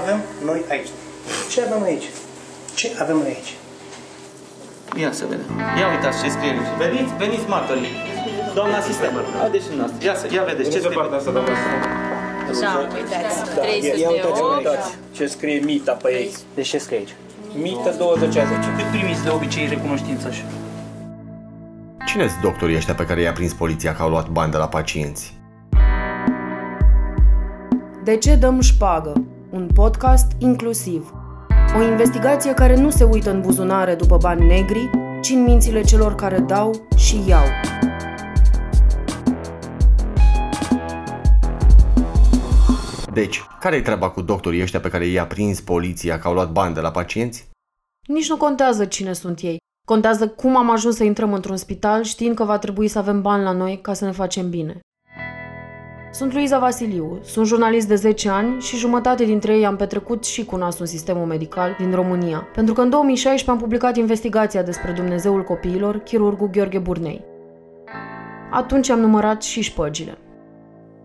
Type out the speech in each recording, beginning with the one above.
avem noi aici? Ce avem noi aici? Ce avem noi aici? Ia să vedem. Ia uitați ce scrie aici. Veniți, veniți martorii. Doamna asistent, haideți și noastră. Ia, să, ia vedeți ce scrie. partea asta, doamna Da, uitați, Da, 300 ia de uitați ori. uitați ce scrie Mita pe ei. De ce scrie aici? Mita 20 a 10. Cât primiți de obicei recunoștință așa? Cine sunt doctorii ăștia pe care i-a prins poliția că au luat bani de la pacienți? De ce dăm șpagă? Un podcast inclusiv. O investigație care nu se uită în buzunare după bani negri, ci în mințile celor care dau și iau. Deci, care-i treaba cu doctorii ăștia pe care i-a prins poliția că au luat bani de la pacienți? Nici nu contează cine sunt ei. Contează cum am ajuns să intrăm într-un spital știind că va trebui să avem bani la noi ca să ne facem bine. Sunt Luiza Vasiliu, sunt jurnalist de 10 ani și jumătate dintre ei am petrecut și cu nasul în sistemul medical din România, pentru că în 2016 am publicat investigația despre Dumnezeul copiilor, chirurgul Gheorghe Burnei. Atunci am numărat și șpăgile.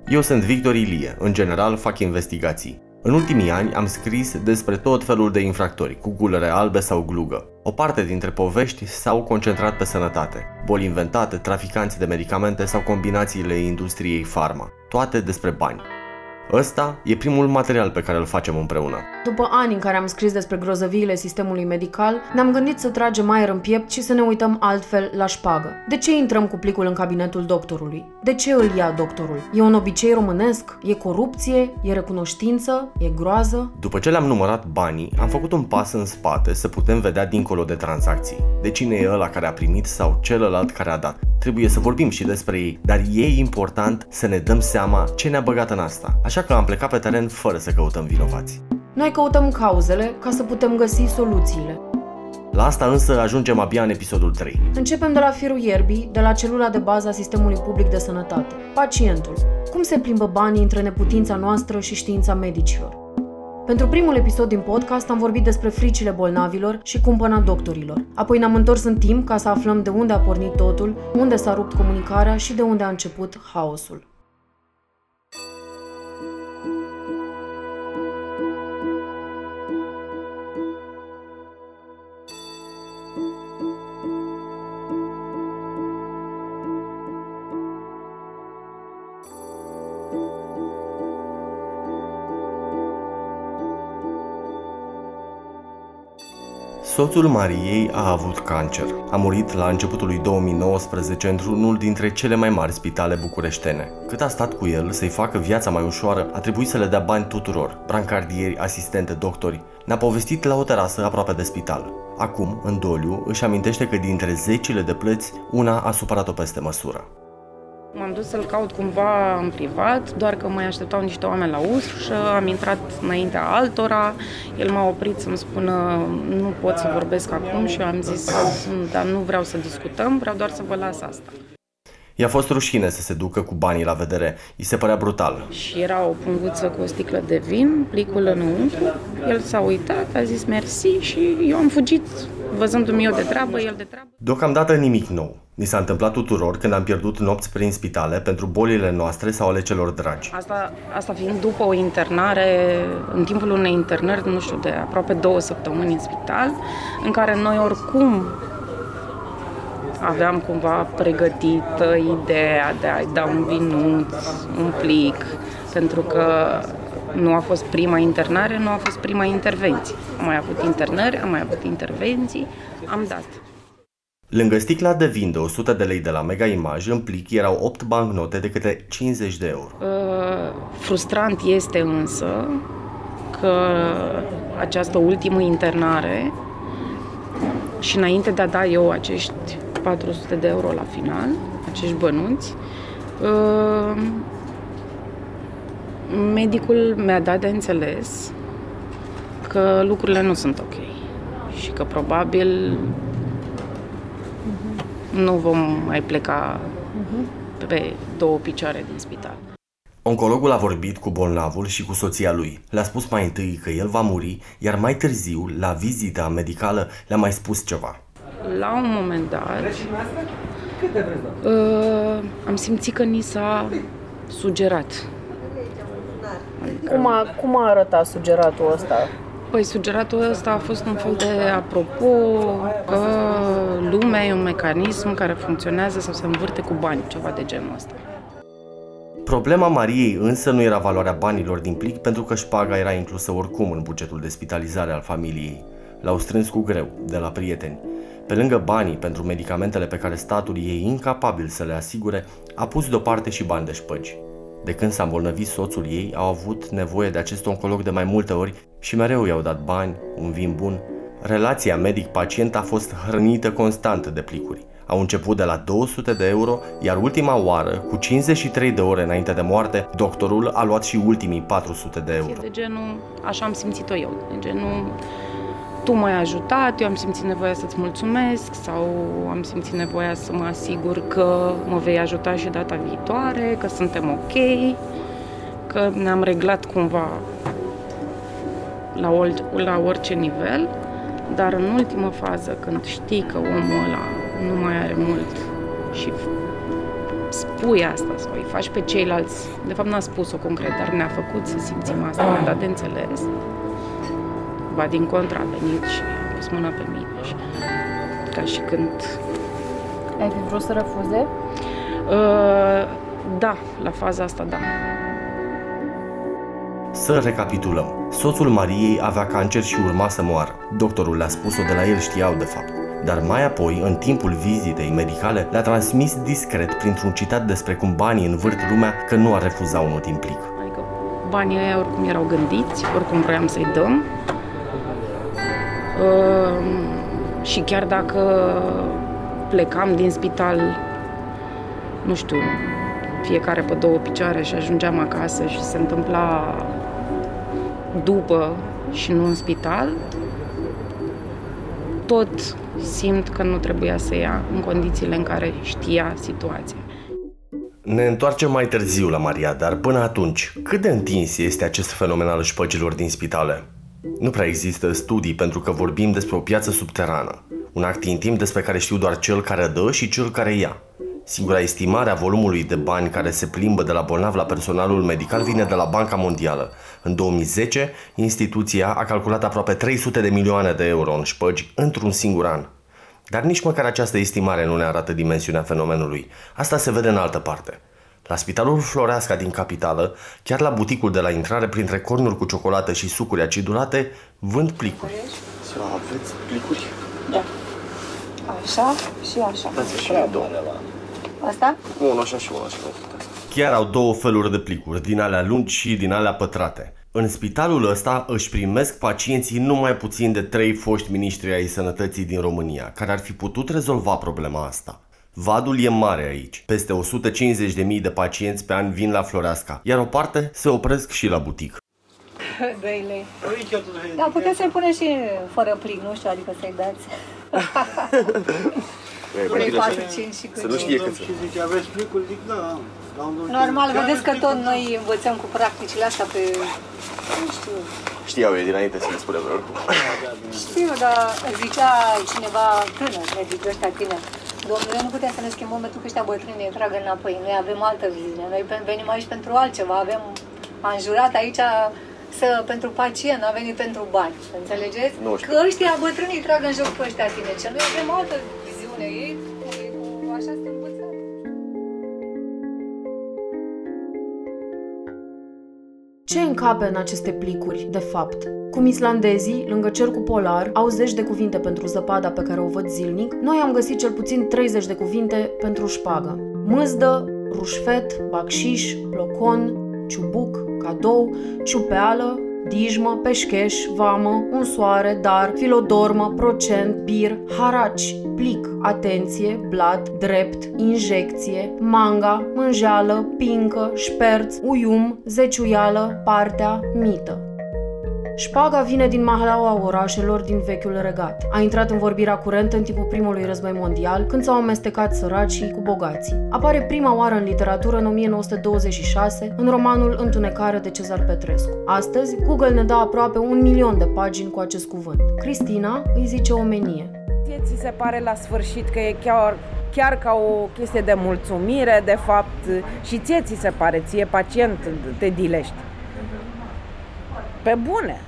Eu sunt Victor Ilie, în general fac investigații. În ultimii ani am scris despre tot felul de infractori, cu gulere albe sau glugă. O parte dintre povești s-au concentrat pe sănătate, boli inventate, traficanți de medicamente sau combinațiile industriei farma, toate despre bani. Ăsta e primul material pe care îl facem împreună. După ani în care am scris despre grozăviile sistemului medical, ne-am gândit să tragem aer în piept și să ne uităm altfel la șpagă. De ce intrăm cu plicul în cabinetul doctorului? De ce îl ia doctorul? E un obicei românesc? E corupție? E recunoștință? E groază? După ce le-am numărat banii, am făcut un pas în spate să putem vedea dincolo de tranzacții. De cine e ăla care a primit sau celălalt care a dat. Trebuie să vorbim și despre ei, dar e important să ne dăm seama ce ne-a băgat în asta. Așa că am plecat pe teren fără să căutăm vinovați. Noi căutăm cauzele ca să putem găsi soluțiile. La asta însă ajungem abia în episodul 3. Începem de la firul ierbii, de la celula de bază a sistemului public de sănătate. Pacientul. Cum se plimbă banii între neputința noastră și știința medicilor? Pentru primul episod din podcast am vorbit despre fricile bolnavilor și cumpăna doctorilor. Apoi ne-am întors în timp ca să aflăm de unde a pornit totul, unde s-a rupt comunicarea și de unde a început haosul. Soțul Mariei a avut cancer. A murit la începutul lui 2019 într-unul dintre cele mai mari spitale bucureștene. Cât a stat cu el să-i facă viața mai ușoară, a trebuit să le dea bani tuturor, brancardieri, asistente, doctori. Ne-a povestit la o terasă aproape de spital. Acum, în doliu, își amintește că dintre zecile de plăți, una a supărat-o peste măsură. M-am dus să-l caut cumva în privat, doar că mai așteptau niște oameni la ușă, am intrat înaintea altora, el m-a oprit să-mi spună nu pot să vorbesc acum și eu am zis dar nu vreau să discutăm, vreau doar să vă las asta. I-a fost rușine să se ducă cu banii la vedere, îi se părea brutal. Și era o punguță cu o sticlă de vin, plicul înăuntru, el s-a uitat, a zis mersi și eu am fugit văzându-mi eu de treabă, el de treabă. Deocamdată nimic nou. Ni s-a întâmplat tuturor când am pierdut nopți prin spitale pentru bolile noastre sau ale celor dragi. Asta, asta fiind după o internare, în timpul unei internări, nu știu, de aproape două săptămâni în spital, în care noi oricum aveam cumva pregătită ideea de a-i da un vinuț, un plic, pentru că nu a fost prima internare, nu a fost prima intervenție. Am mai avut internări, am mai avut intervenții, am dat. Lângă sticla de vin de 100 de lei de la Mega Image, în plic erau 8 bancnote de câte 50 de euro. Uh, frustrant este însă că această ultimă internare și înainte de a da eu acești 400 de euro la final, acești bănuți, uh, medicul mi-a dat de înțeles că lucrurile nu sunt ok și că probabil nu vom mai pleca pe două picioare din spital. Oncologul a vorbit cu bolnavul și cu soția lui. Le-a spus mai întâi că el va muri, iar mai târziu, la vizita medicală, le-a mai spus ceva. La un moment dat, uh, am simțit că ni s-a sugerat. Adică... Cum a, cum a arătat sugeratul ăsta? Păi sugeratul ăsta a fost un fel de apropo că lumea e un mecanism care funcționează sau se învârte cu bani, ceva de genul ăsta. Problema Mariei însă nu era valoarea banilor din plic pentru că șpaga era inclusă oricum în bugetul de spitalizare al familiei. L-au strâns cu greu, de la prieteni. Pe lângă banii pentru medicamentele pe care statul e incapabil să le asigure, a pus deoparte și bani de șpăgi. De când s-a îmbolnăvit soțul ei, au avut nevoie de acest oncolog de mai multe ori și mereu i-au dat bani, un vin bun. Relația medic-pacient a fost hrănită constant de plicuri. Au început de la 200 de euro, iar ultima oară, cu 53 de ore înainte de moarte, doctorul a luat și ultimii 400 de euro. De genul, așa am simțit-o eu, de genul, tu m-ai ajutat, eu am simțit nevoia să-ți mulțumesc sau am simțit nevoia să mă asigur că mă vei ajuta și data viitoare, că suntem ok, că ne-am reglat cumva la, ol, la orice nivel, dar în ultimă fază, când știi că omul ăla nu mai are mult și spui asta sau îi faci pe ceilalți, de fapt n-a spus-o concret, dar ne-a făcut să simțim asta, ne-a dat de înțeles, ba din contra, a venit și a pus mâna pe mine și ca și când... Ai fi vrut să refuze? Uh, da, la faza asta da. Să recapitulăm. Soțul Mariei avea cancer și urma să moară. Doctorul le-a spus-o de la el știau de fapt. Dar mai apoi, în timpul vizitei medicale, le-a transmis discret printr-un citat despre cum banii învârt lumea că nu ar refuza un timplic. Adică banii ăia oricum erau gândiți, oricum vroiam să-i dăm. Uh, și chiar dacă plecam din spital, nu știu, fiecare pe două picioare și ajungeam acasă și se întâmpla după și nu în spital, tot simt că nu trebuia să ia în condițiile în care știa situația. Ne întoarcem mai târziu la Maria, dar până atunci, cât de întins este acest fenomen al șpăgilor din spitale? Nu prea există studii pentru că vorbim despre o piață subterană, un act intim despre care știu doar cel care dă și cel care ia. Singura estimare a volumului de bani care se plimbă de la bolnav la personalul medical vine de la Banca Mondială. În 2010, instituția a calculat aproape 300 de milioane de euro în șpăgi într-un singur an. Dar nici măcar această estimare nu ne arată dimensiunea fenomenului. Asta se vede în altă parte. La spitalul Floreasca din capitală, chiar la buticul de la intrare, printre cornuri cu ciocolată și sucuri acidulate, vând plicuri. Să aveți plicuri? Da. Așa și așa. Dați și două. Asta? Unul așa și unul așa. Chiar au două feluri de plicuri, din alea lungi și din alea pătrate. În spitalul ăsta își primesc pacienții numai puțin de trei foști miniștri ai sănătății din România, care ar fi putut rezolva problema asta. Vadul e mare aici. Peste 150.000 de pacienți pe an vin la Floreasca, iar o parte se opresc și la butic. 2 lei. Da, puteți să-i puneți și fără plic, nu știu, adică să-i dați. 3, 4, 5 și cât. Să nu știe cât Și zice, aveți plicuri? Zic, da, am. Am doar Normal, plicuri. vedeți că tot noi învățăm cu practicile astea pe... Nu știu. Știau ei dinainte să le spune oricum. Știu, dar zicea cineva tânăr, medic ăștia tineri. Domnule, nu putem să ne schimbăm pentru că ăștia bătrâni ne trag înapoi. Noi avem altă viziune. Noi pe- venim aici pentru altceva. Avem am jurat aici să, pentru pacient, nu am venit pentru bani. Înțelegeți? Nu știu. Că ăștia bătrânii trag în joc pe ăștia tineri. Ce noi avem altă viziune. Ei, cu- așa suntem Ce încape în aceste plicuri, de fapt? Cum islandezii, lângă cercul polar, au zeci de cuvinte pentru zăpada pe care o văd zilnic, noi am găsit cel puțin 30 de cuvinte pentru șpagă. Mâzdă, rușfet, bacșiș, plocon, ciubuc, cadou, ciupeală, dijmă, peșcheș, vamă, unsoare, dar, filodormă, procent, bir, haraci, plic, atenție, blat, drept, injecție, manga, mânjeală, pincă, șperț, uium, zeciuială, partea, mită. Șpaga vine din mahalaua orașelor din vechiul regat. A intrat în vorbirea curentă în timpul primului război mondial, când s-au amestecat săracii cu bogații. Apare prima oară în literatură în 1926, în romanul Întunecare de Cezar Petrescu. Astăzi, Google ne dă aproape un milion de pagini cu acest cuvânt. Cristina îi zice omenie. Ție ți se pare la sfârșit că e chiar, chiar ca o chestie de mulțumire, de fapt, și ție ți se pare, ție pacient te dilești. Pe bune.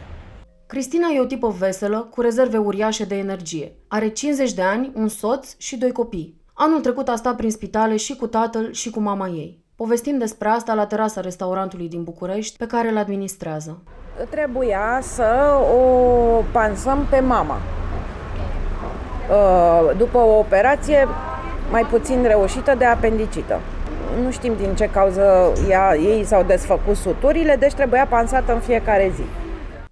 Cristina e o tipă veselă, cu rezerve uriașe de energie. Are 50 de ani, un soț și doi copii. Anul trecut a stat prin spitale și cu tatăl și cu mama ei. Povestim despre asta la terasa restaurantului din București, pe care îl administrează. Trebuia să o pansăm pe mama. Uh, după o operație mai puțin reușită de apendicită. Nu știm din ce cauză ea, ei s-au desfăcut suturile, deci trebuia pansată în fiecare zi.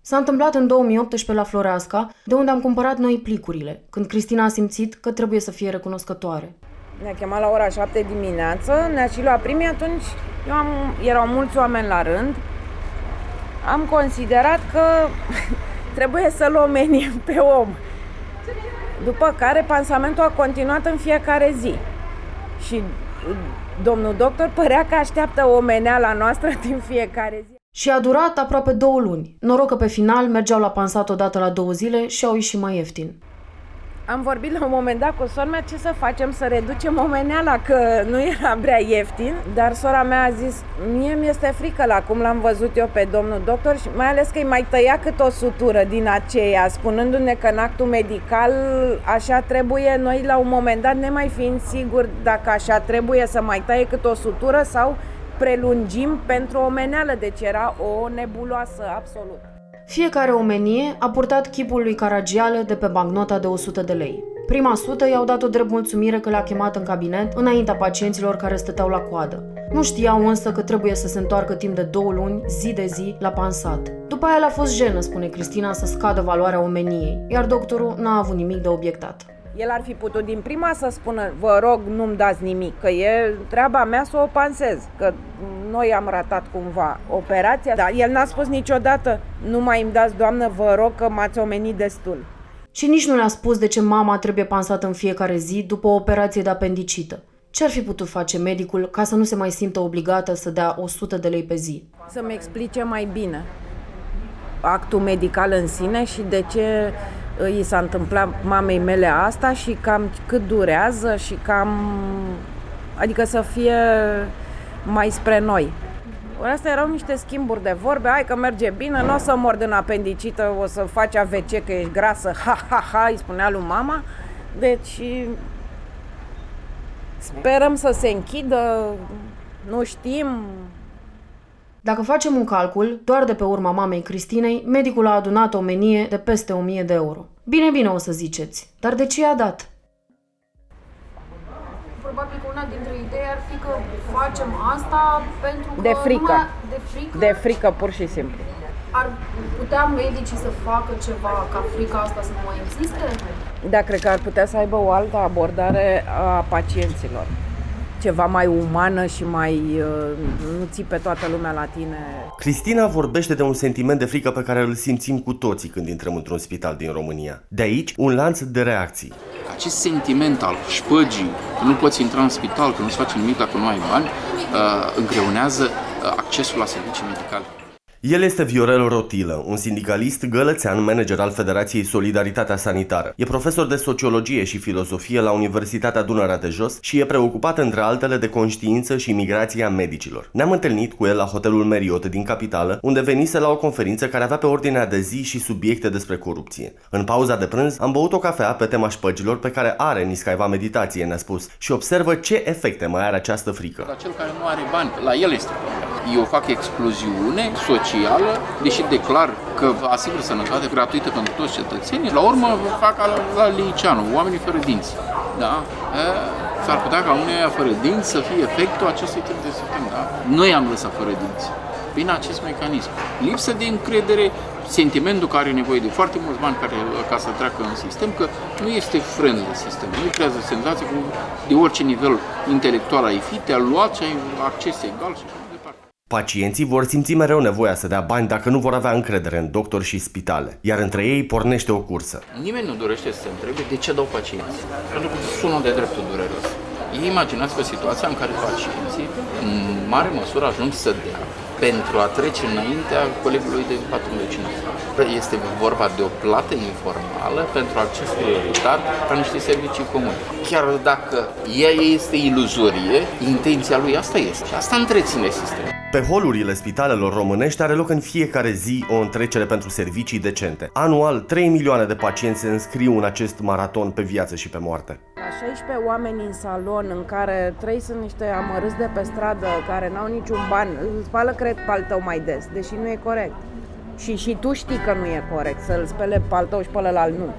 S-a întâmplat în 2018 la Floreasca, de unde am cumpărat noi plicurile, când Cristina a simțit că trebuie să fie recunoscătoare. Ne-a chemat la ora 7 dimineață, ne-a și luat primii, atunci eu am, erau mulți oameni la rând. Am considerat că trebuie să-l omenim pe om. După care pansamentul a continuat în fiecare zi. Și domnul doctor părea că așteaptă omeneala noastră din fiecare zi. Și a durat aproape două luni. Noroc că pe final mergeau la pansat odată la două zile și au ieșit mai ieftin. Am vorbit la un moment dat cu sora mea ce să facem să reducem omeneala, că nu era prea ieftin, dar sora mea a zis, mie mi-este frică la cum l-am văzut eu pe domnul doctor și mai ales că îi mai tăia cât o sutură din aceea, spunându-ne că în actul medical așa trebuie, noi la un moment dat nemai fiind siguri dacă așa trebuie să mai taie cât o sutură sau prelungim pentru omeneală, deci era o nebuloasă absolut. Fiecare omenie a purtat chipul lui Caragiale de pe bancnota de 100 de lei. Prima sută i-au dat o drept mulțumire că le-a chemat în cabinet înaintea pacienților care stăteau la coadă. Nu știau însă că trebuie să se întoarcă timp de două luni, zi de zi, la pansat. După aia a fost jenă, spune Cristina, să scadă valoarea omeniei, iar doctorul n-a avut nimic de obiectat. El ar fi putut din prima să spună, vă rog, nu-mi dați nimic, că e treaba mea să o pansez, că noi am ratat cumva operația, dar el n-a spus niciodată, nu mai îmi dați, doamnă, vă rog că m-ați omenit destul. Și nici nu le-a spus de ce mama trebuie pansată în fiecare zi după o operație de apendicită. Ce ar fi putut face medicul ca să nu se mai simtă obligată să dea 100 de lei pe zi? Să-mi explice mai bine actul medical în sine și de ce i s-a întâmplat mamei mele asta și cam cât durează și cam... Adică să fie mai spre noi. Astea erau niște schimburi de vorbe, hai că merge bine, nu o să mor din apendicită, o să faci AVC că ești grasă, ha, ha, ha, îi spunea lui mama. Deci sperăm să se închidă, nu știm, dacă facem un calcul, doar de pe urma mamei Cristinei, medicul a adunat o menie de peste 1000 de euro. Bine, bine o să ziceți, dar de ce i-a dat? Probabil că una dintre idei ar fi că facem asta pentru că de frică. Numai de frică. De frică, pur și simplu. Ar putea medicii să facă ceva ca frica asta să nu mai existe? Da, cred că ar putea să aibă o altă abordare a pacienților ceva mai umană și mai uh, nu ții pe toată lumea la tine. Cristina vorbește de un sentiment de frică pe care îl simțim cu toții când intrăm într-un spital din România. De aici, un lanț de reacții. Acest sentiment al șpăgii, că nu poți intra în spital, că nu-ți face nimic dacă nu ai bani, uh, îngreunează uh, accesul la servicii medicale. El este Viorel Rotilă, un sindicalist gălățean, manager al Federației Solidaritatea Sanitară. E profesor de sociologie și filozofie la Universitatea Dunărea de Jos și e preocupat între altele de conștiință și migrația medicilor. Ne-am întâlnit cu el la hotelul Meriot din capitală, unde venise la o conferință care avea pe ordinea de zi și subiecte despre corupție. În pauza de prânz am băut o cafea pe tema șpăgilor pe care are Niscaiva Meditație, ne-a spus, și observă ce efecte mai are această frică. La cel care nu are bani, la el este Eu fac exploziune socială socială, deși declar că asigur sănătate gratuită pentru toți cetățenii, la urmă fac la, la liceanu, oamenii fără dinți. Da? E, s-ar putea ca unei fără dinți să fie efectul acestui tip de sistem. Da? Noi am lăsat fără dinți prin acest mecanism. Lipsă de încredere, sentimentul care are nevoie de foarte mulți bani care, ca să treacă în sistem, că nu este friendly sistem. Nu creează senzație cu de orice nivel intelectual ai fi, te-a luat și ai acces egal și Pacienții vor simți mereu nevoia să dea bani dacă nu vor avea încredere în doctori și spitale, iar între ei pornește o cursă. Nimeni nu dorește să se întrebe de ce dau pacienții, pentru că sună de dreptul dureros. Ei imaginați o situație în care pacienții în mare măsură ajung să dea pentru a trece înaintea colegului de patru medicinal. Este vorba de o plată informală pentru acces prioritar la niște servicii comune. Chiar dacă ea este iluzorie, intenția lui asta este. Și asta întreține sistemul. Pe holurile spitalelor românești are loc în fiecare zi o întrecere pentru servicii decente. Anual, 3 milioane de pacienți se înscriu în acest maraton pe viață și pe moarte. La 16 oameni în salon în care trei sunt niște amărâți de pe stradă care n-au niciun ban, îl spală cred paltău mai des, deși nu e corect. Și, și tu știi că nu e corect să-l spele paltău și pe ălalt nu.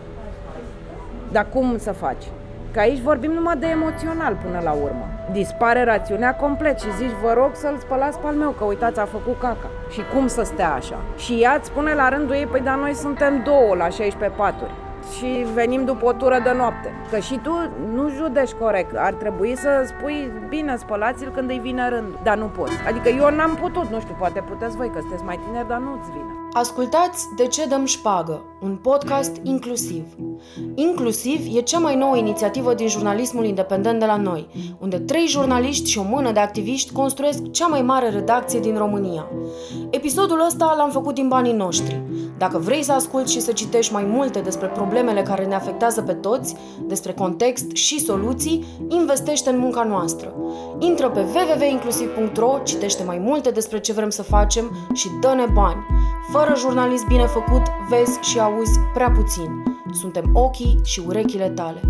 Dar cum să faci? Că aici vorbim numai de emoțional până la urmă. Dispare rațiunea complet și zici, vă rog să-l spălați pe al meu, că uitați, a făcut caca. Și cum să stea așa? Și ea îți spune la rândul ei, păi dar noi suntem două la 16 paturi și venim după o tură de noapte. Că și tu nu judești corect. Ar trebui să spui, bine, spălați-l când îi vine rând. Dar nu poți. Adică eu n-am putut, nu știu, poate puteți voi, că sunteți mai tineri, dar nu-ți vine. Ascultați De ce dăm șpagă, un podcast inclusiv. Inclusiv e cea mai nouă inițiativă din jurnalismul independent de la noi, unde trei jurnaliști și o mână de activiști construiesc cea mai mare redacție din România. Episodul ăsta l-am făcut din banii noștri. Dacă vrei să asculți și să citești mai multe despre problemele care ne afectează pe toți, despre context și soluții, investește în munca noastră. Intră pe www.inclusiv.ro, citește mai multe despre ce vrem să facem și dă-ne bani. Fără jurnalist bine făcut, vezi și auzi prea puțin. Suntem ochii și urechile tale.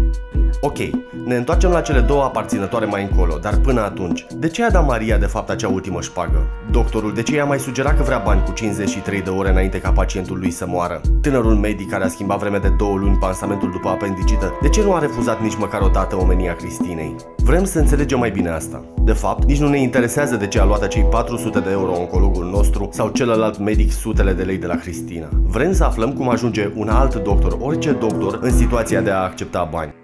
Ok, ne întoarcem la cele două aparținătoare mai încolo, dar până atunci, de ce a dat Maria de fapt acea ultimă șpagă? Doctorul de ce i-a mai sugerat că vrea bani cu 53 de ore înainte ca pacientul lui să moară? Tânărul medic care a schimbat vreme de două luni pansamentul după apendicită, de ce nu a refuzat nici măcar o dată omenia Cristinei? Vrem să înțelegem mai bine asta. De fapt, nici nu ne interesează de ce a luat acei 400 de euro oncologul nostru sau celălalt medic sutele de lei de la Cristina. Vrem să aflăm cum ajunge un alt doctor, orice doctor, în situația de a accepta bani.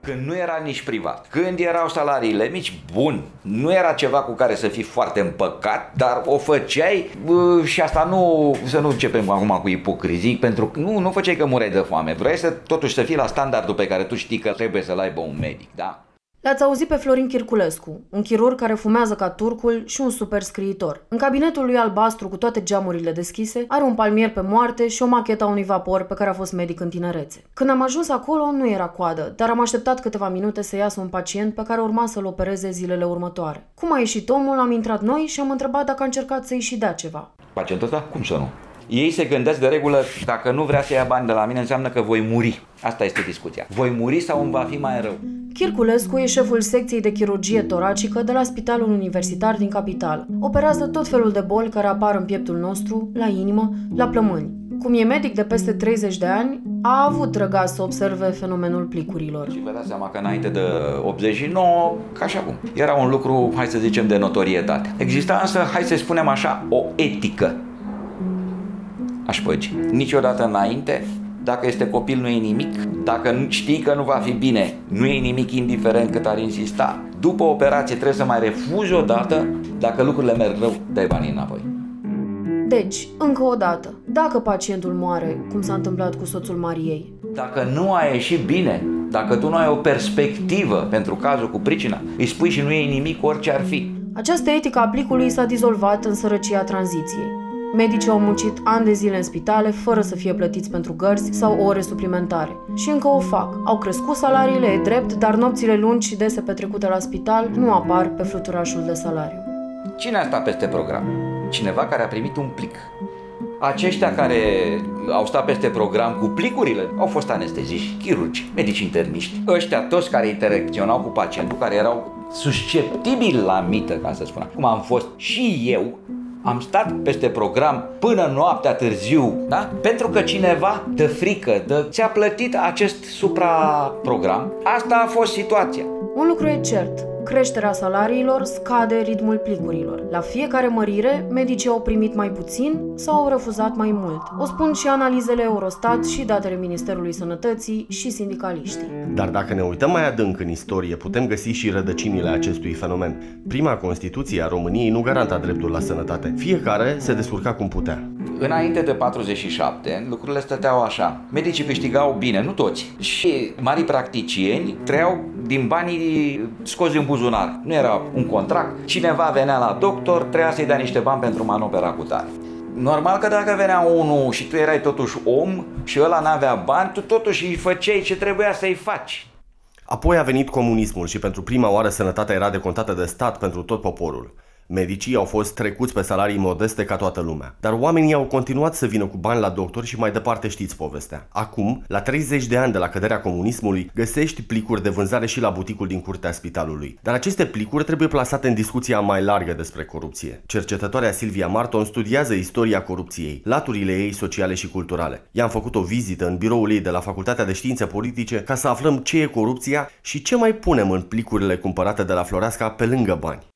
Când nu era nici privat, când erau salariile mici, bun, nu era ceva cu care să fii foarte împăcat, dar o făceai bă, și asta nu, să nu începem acum cu ipocrizii, pentru că nu, nu făceai că mureai de foame, vrei să totuși să fii la standardul pe care tu știi că trebuie să-l aibă un medic, da? L-ați auzit pe Florin Chirculescu, un chirurg care fumează ca turcul și un super scriitor. În cabinetul lui albastru cu toate geamurile deschise, are un palmier pe moarte și o machetă a unui vapor pe care a fost medic în tinerețe. Când am ajuns acolo, nu era coadă, dar am așteptat câteva minute să iasă un pacient pe care urma să-l opereze zilele următoare. Cum a ieșit omul, am intrat noi și am întrebat dacă a încercat să-i și dea ceva. Pacientul ăsta? Cum să nu? Ei se gândesc de regulă, dacă nu vrea să ia bani de la mine, înseamnă că voi muri. Asta este discuția. Voi muri sau îmi va fi mai rău? Chirculescu e șeful secției de chirurgie toracică de la Spitalul Universitar din capital. Operează tot felul de boli care apar în pieptul nostru, la inimă, la plămâni. Cum e medic de peste 30 de ani, a avut răgaz să observe fenomenul plicurilor. Și vă dați seama că înainte de 89, ca și acum, era un lucru, hai să zicem, de notorietate. Exista însă, hai să spunem așa, o etică aș păgi. Niciodată înainte, dacă este copil nu e nimic, dacă știi că nu va fi bine, nu e nimic indiferent cât ar insista. După operație trebuie să mai refuzi o dată, dacă lucrurile merg rău, dai banii înapoi. Deci, încă o dată, dacă pacientul moare, cum s-a întâmplat cu soțul Mariei, Dacă nu a ieșit bine, dacă tu nu ai o perspectivă pentru cazul cu pricina, îi spui și nu e nimic orice ar fi. această etică a plicului s-a dizolvat în sărăcia tranziției. Medicii au muncit ani de zile în spitale fără să fie plătiți pentru gărzi sau ore suplimentare. Și încă o fac. Au crescut salariile, e drept, dar nopțile lungi și dese petrecute la spital nu apar pe fluturașul de salariu. Cine a stat peste program? Cineva care a primit un plic. Aceștia care au stat peste program cu plicurile au fost anesteziști, chirurgi, medici interniști. Ăștia toți care interacționau cu pacientul, care erau susceptibili la mită, ca să spun. Cum am fost și eu, am stat peste program până noaptea târziu, da? Pentru că cineva de frică, de... ți-a plătit acest supraprogram. Asta a fost situația. Un lucru e cert. Creșterea salariilor scade ritmul plicurilor. La fiecare mărire, medicii au primit mai puțin sau au refuzat mai mult. O spun și analizele Eurostat și datele Ministerului Sănătății și sindicaliștii. Dar dacă ne uităm mai adânc în istorie, putem găsi și rădăcinile acestui fenomen. Prima Constituție a României nu garanta dreptul la sănătate. Fiecare se descurca cum putea. Înainte de 47, lucrurile stăteau așa. Medicii câștigau bine, nu toți. Și mari practicieni trăiau din banii scoși în buzunar. Nu era un contract. Cineva venea la doctor, trebuia să-i dea niște bani pentru manopera cu tare. Normal că dacă venea unul și tu erai totuși om și ăla n-avea bani, tu totuși îi făceai ce trebuia să-i faci. Apoi a venit comunismul și pentru prima oară sănătatea era decontată de stat pentru tot poporul. Medicii au fost trecuți pe salarii modeste ca toată lumea, dar oamenii au continuat să vină cu bani la doctor și mai departe știți povestea. Acum, la 30 de ani de la căderea comunismului, găsești plicuri de vânzare și la buticul din curtea spitalului. Dar aceste plicuri trebuie plasate în discuția mai largă despre corupție. Cercetătoarea Silvia Marton studiază istoria corupției, laturile ei sociale și culturale. I-am făcut o vizită în biroul ei de la Facultatea de Științe Politice ca să aflăm ce e corupția și ce mai punem în plicurile cumpărate de la Floreasca pe lângă bani.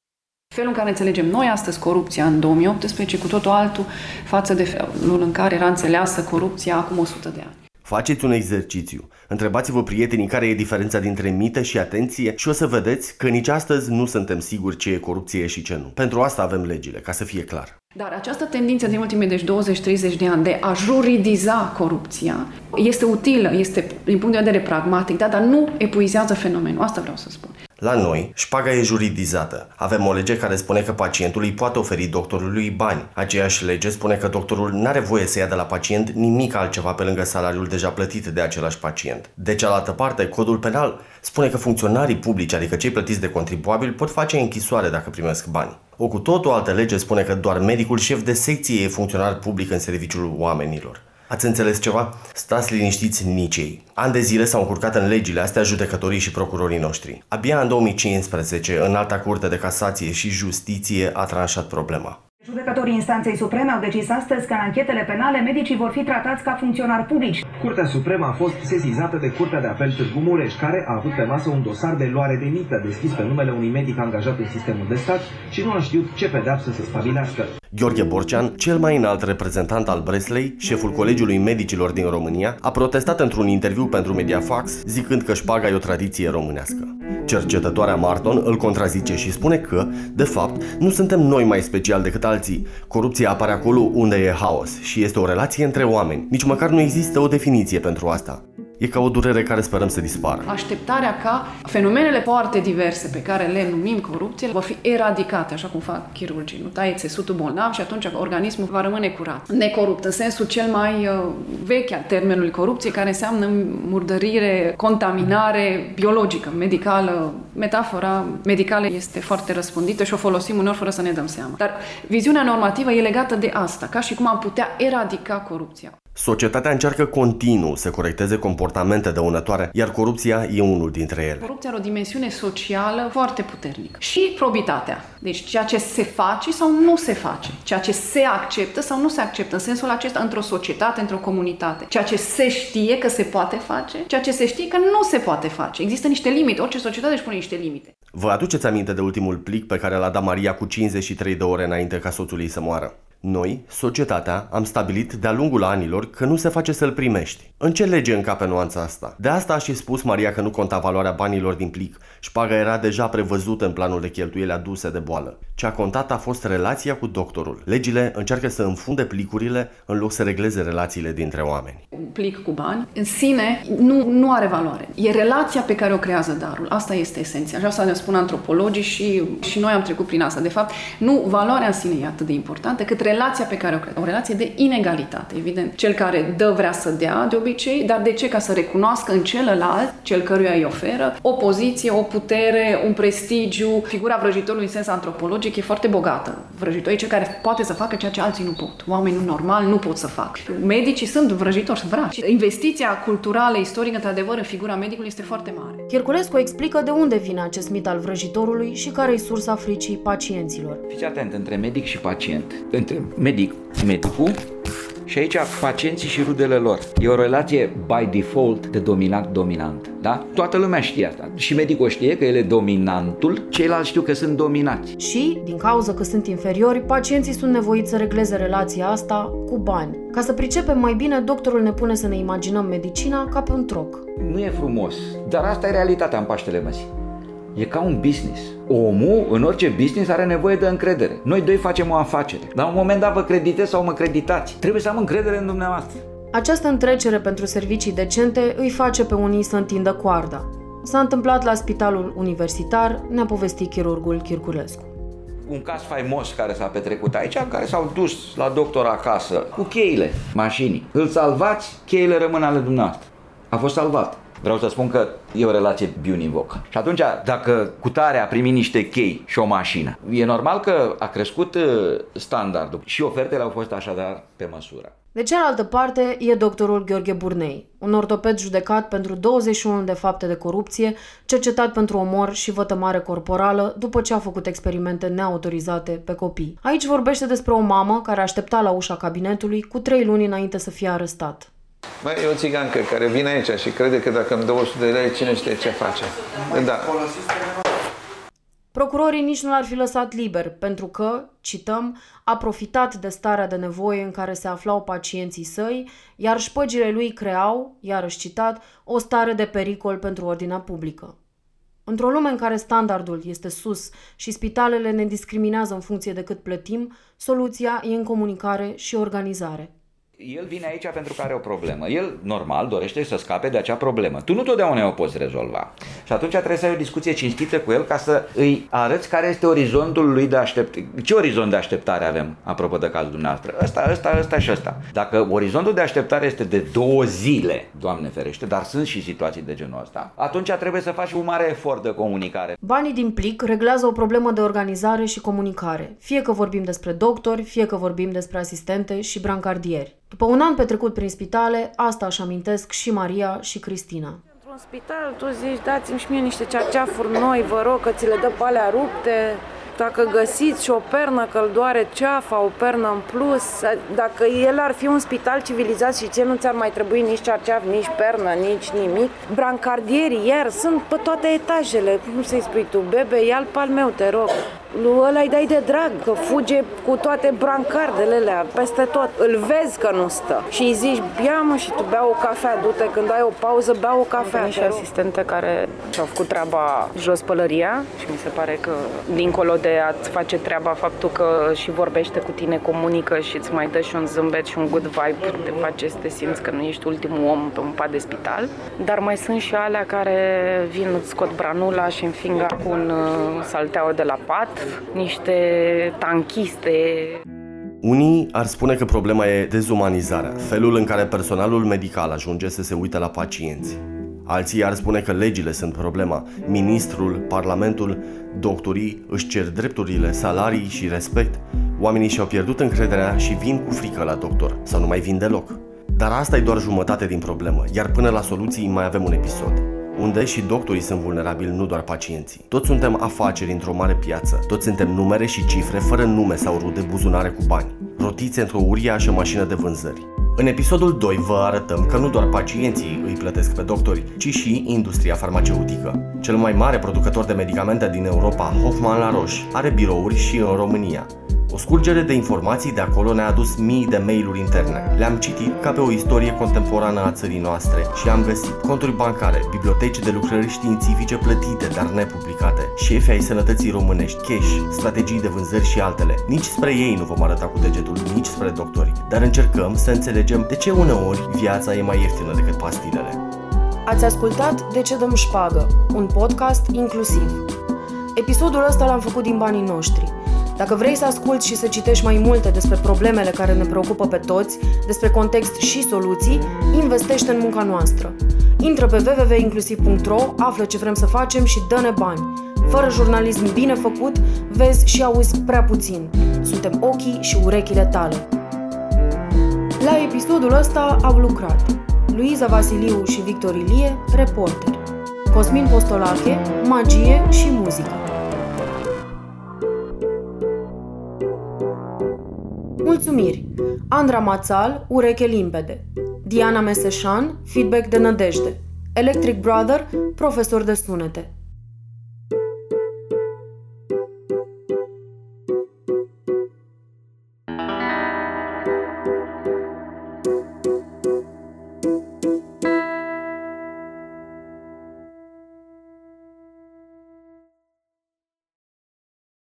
Felul în care înțelegem noi astăzi corupția în 2018 cu totul altul față de felul în care era înțeleasă corupția acum 100 de ani. Faceți un exercițiu. Întrebați-vă prietenii care e diferența dintre mită și atenție și o să vedeți că nici astăzi nu suntem siguri ce e corupție și ce nu. Pentru asta avem legile, ca să fie clar. Dar această tendință din ultimii deci 20-30 de ani de a juridiza corupția este utilă, este din punct de vedere pragmatic, da, dar nu epuizează fenomenul. Asta vreau să spun. La noi, șpaga e juridizată. Avem o lege care spune că pacientul îi poate oferi doctorului bani. Aceeași lege spune că doctorul nu are voie să ia de la pacient nimic altceva pe lângă salariul deja plătit de același pacient. De cealaltă parte, codul penal spune că funcționarii publici, adică cei plătiți de contribuabil, pot face închisoare dacă primesc bani. O cu tot o altă lege spune că doar medicul șef de secție e funcționar public în serviciul oamenilor. Ați înțeles ceva? Stați liniștiți nici ei. An de zile s-au încurcat în legile astea judecătorii și procurorii noștri. Abia în 2015, în alta curte de casație și justiție a tranșat problema. Judecătorii instanței supreme au decis astăzi că în anchetele penale medicii vor fi tratați ca funcționari publici. Curtea Supremă a fost sesizată de Curtea de Apel Târgu Mureș, care a avut pe masă un dosar de luare de mită deschis pe numele unui medic angajat în sistemul de stat și nu a știut ce pedeapsă să stabilească. Gheorghe Borcean, cel mai înalt reprezentant al Breslei, șeful Colegiului Medicilor din România, a protestat într-un interviu pentru Mediafax, zicând că șpaga e o tradiție românească. Cercetătoarea Marton îl contrazice și spune că, de fapt, nu suntem noi mai special decât alții. Corupția apare acolo unde e haos și este o relație între oameni. Nici măcar nu există o definiție pentru asta. E ca o durere care sperăm să dispară. Așteptarea ca fenomenele foarte diverse pe care le numim corupție vor fi eradicate, așa cum fac chirurgii. Nu taie țesutul bolnav și atunci organismul va rămâne curat. Necorupt, în sensul cel mai uh, vechi al termenului corupție, care înseamnă murdărire, contaminare biologică, medicală. Metafora medicală este foarte răspândită și o folosim uneori fără să ne dăm seama. Dar viziunea normativă e legată de asta, ca și cum am putea eradica corupția. Societatea încearcă continuu să corecteze comportamente dăunătoare, iar corupția e unul dintre ele. Corupția are o dimensiune socială foarte puternică. Și probitatea. Deci ceea ce se face sau nu se face. Ceea ce se acceptă sau nu se acceptă. În sensul acesta într-o societate, într-o comunitate. Ceea ce se știe că se poate face, ceea ce se știe că nu se poate face. Există niște limite. Orice societate își pune niște limite. Vă aduceți aminte de ultimul plic pe care l-a dat Maria cu 53 de ore înainte ca soțul ei să moară? Noi, societatea, am stabilit de-a lungul anilor că nu se face să-l primești. În ce lege încape nuanța asta? De asta a și spus Maria că nu conta valoarea banilor din plic. Șpaga era deja prevăzută în planul de cheltuieli aduse de boală. Ce a contat a fost relația cu doctorul. Legile încearcă să înfunde plicurile în loc să regleze relațiile dintre oameni. Un plic cu bani în sine nu, nu are valoare. E relația pe care o creează darul. Asta este esenția. Așa ne spun antropologii și, și noi am trecut prin asta. De fapt, nu valoarea în sine e atât de importantă cât relația pe care o creează. O relație de inegalitate, evident. Cel care dă vrea să dea de obicei, dar de ce? Ca să recunoască în celălalt, cel căruia îi oferă, o poziție, o putere, un prestigiu. Figura vrăjitorului în sens antropologic e foarte bogată. Vrăjitorul e cel care poate să facă ceea ce alții nu pot. Oamenii normal nu pot să facă. Medicii sunt vrăjitori, sunt vraci. Investiția culturală, istorică, într-adevăr, în figura medicului este foarte mare. Chirculescu explică de unde vine acest mit al vrăjitorului și care e sursa fricii pacienților. Fiți atent, între medic și pacient, între medic, medicul și aici pacienții și rudele lor. E o relație by default de dominant-dominant. Da? Toată lumea știe asta. Și medicul știe că el e dominantul, ceilalți știu că sunt dominați. Și, din cauza că sunt inferiori, pacienții sunt nevoiți să regleze relația asta cu bani. Ca să pricepem mai bine, doctorul ne pune să ne imaginăm medicina ca pe un troc. Nu e frumos, dar asta e realitatea în Paștele Măsii. E ca un business. Omul, în orice business, are nevoie de încredere. Noi doi facem o afacere. La un moment dat vă crediteți sau mă creditați. Trebuie să am încredere în dumneavoastră. Această întrecere pentru servicii decente îi face pe unii să întindă coarda. S-a întâmplat la spitalul universitar, ne-a povestit chirurgul Chirculescu. Un caz faimos care s-a petrecut aici, care s-au dus la doctor acasă cu cheile mașinii. Îl salvați, cheile rămân ale dumneavoastră. A fost salvat. Vreau să spun că e o relație biunivocă. Și atunci, dacă cutare a primit niște chei și o mașină, e normal că a crescut uh, standardul și ofertele au fost așadar pe măsură. De cealaltă parte e doctorul Gheorghe Burnei, un ortoped judecat pentru 21 de fapte de corupție, cercetat pentru omor și vătămare corporală după ce a făcut experimente neautorizate pe copii. Aici vorbește despre o mamă care aștepta la ușa cabinetului cu trei luni înainte să fie arestat. Băi, e o țigancă care vine aici și crede că dacă îmi dă 100 de lei, cine știe ce face. Da. Procurorii nici nu l-ar fi lăsat liber, pentru că, cităm, a profitat de starea de nevoie în care se aflau pacienții săi, iar șpăgile lui creau, iarăși citat, o stare de pericol pentru ordinea publică. Într-o lume în care standardul este sus și spitalele ne discriminează în funcție de cât plătim, soluția e în comunicare și organizare. El vine aici pentru că are o problemă. El, normal, dorește să scape de acea problemă. Tu nu totdeauna o poți rezolva. Și atunci trebuie să ai o discuție cinstită cu el ca să îi arăți care este orizontul lui de așteptare. Ce orizont de așteptare avem, apropo de cazul dumneavoastră? Ăsta, ăsta, ăsta și ăsta. Dacă orizontul de așteptare este de două zile, Doamne ferește, dar sunt și situații de genul ăsta, atunci trebuie să faci un mare efort de comunicare. Banii din plic reglează o problemă de organizare și comunicare, fie că vorbim despre doctori, fie că vorbim despre asistente și brancardieri. După un an petrecut prin spitale, asta își amintesc și Maria și Cristina. Într-un spital tu zici, dați-mi și mie niște cearceafuri noi, vă rog, că ți le dă pe alea rupte, dacă găsiți și o pernă că îl doare ceafa, o pernă în plus, dacă el ar fi un spital civilizat și ție nu ți-ar mai trebui nici cearceaf, nici pernă, nici nimic. Brancardierii iar sunt pe toate etajele, cum să-i spui tu, bebe, ia-l pe al meu, te rog lui ăla îi dai de drag, că fuge cu toate brancardele alea, peste tot. Îl vezi că nu stă și îi zici, bia mă și tu bea o cafea, du-te când ai o pauză, bea o cafea. și asistente care și-au făcut treaba jos pălăria și mi se pare că dincolo de a-ți face treaba faptul că și vorbește cu tine, comunică și îți mai dă și un zâmbet și un good vibe, te face să te simți că nu ești ultimul om pe un pat de spital. Dar mai sunt și alea care vin, îți scot branula și înfing cu un uh, salteau de la pat, niște tanchiste. Unii ar spune că problema e dezumanizarea, felul în care personalul medical ajunge să se uite la pacienți. Alții ar spune că legile sunt problema. Ministrul, parlamentul, doctorii își cer drepturile, salarii și respect. Oamenii și-au pierdut încrederea și vin cu frică la doctor, sau nu mai vin deloc. Dar asta e doar jumătate din problemă, iar până la soluții mai avem un episod unde și doctorii sunt vulnerabili, nu doar pacienții. Toți suntem afaceri într-o mare piață, toți suntem numere și cifre fără nume sau rude buzunare cu bani, rotiți într-o uriașă mașină de vânzări. În episodul 2 vă arătăm că nu doar pacienții îi plătesc pe doctori, ci și industria farmaceutică. Cel mai mare producător de medicamente din Europa, Hoffman La Roche, are birouri și în România. O scurgere de informații de acolo ne-a adus mii de mail-uri interne. Le-am citit ca pe o istorie contemporană a țării noastre și am găsit conturi bancare, biblioteci de lucrări științifice plătite, dar nepublicate, șefi ai sănătății românești, cash, strategii de vânzări și altele. Nici spre ei nu vom arăta cu degetul, nici spre doctori, dar încercăm să înțelegem de ce uneori viața e mai ieftină decât pastilele. Ați ascultat De ce dăm șpagă, un podcast inclusiv. Episodul ăsta l-am făcut din banii noștri. Dacă vrei să asculți și să citești mai multe despre problemele care ne preocupă pe toți, despre context și soluții, investește în munca noastră. Intră pe www.inclusiv.ro, află ce vrem să facem și dă-ne bani. Fără jurnalism bine făcut, vezi și auzi prea puțin. Suntem ochii și urechile tale. La episodul ăsta au lucrat Luiza Vasiliu și Victor Ilie, reporter, Cosmin Postolache, magie și muzică. Mulțumiri! Andra Mațal, ureche limpede. Diana Meseșan, feedback de nădejde. Electric Brother, profesor de sunete.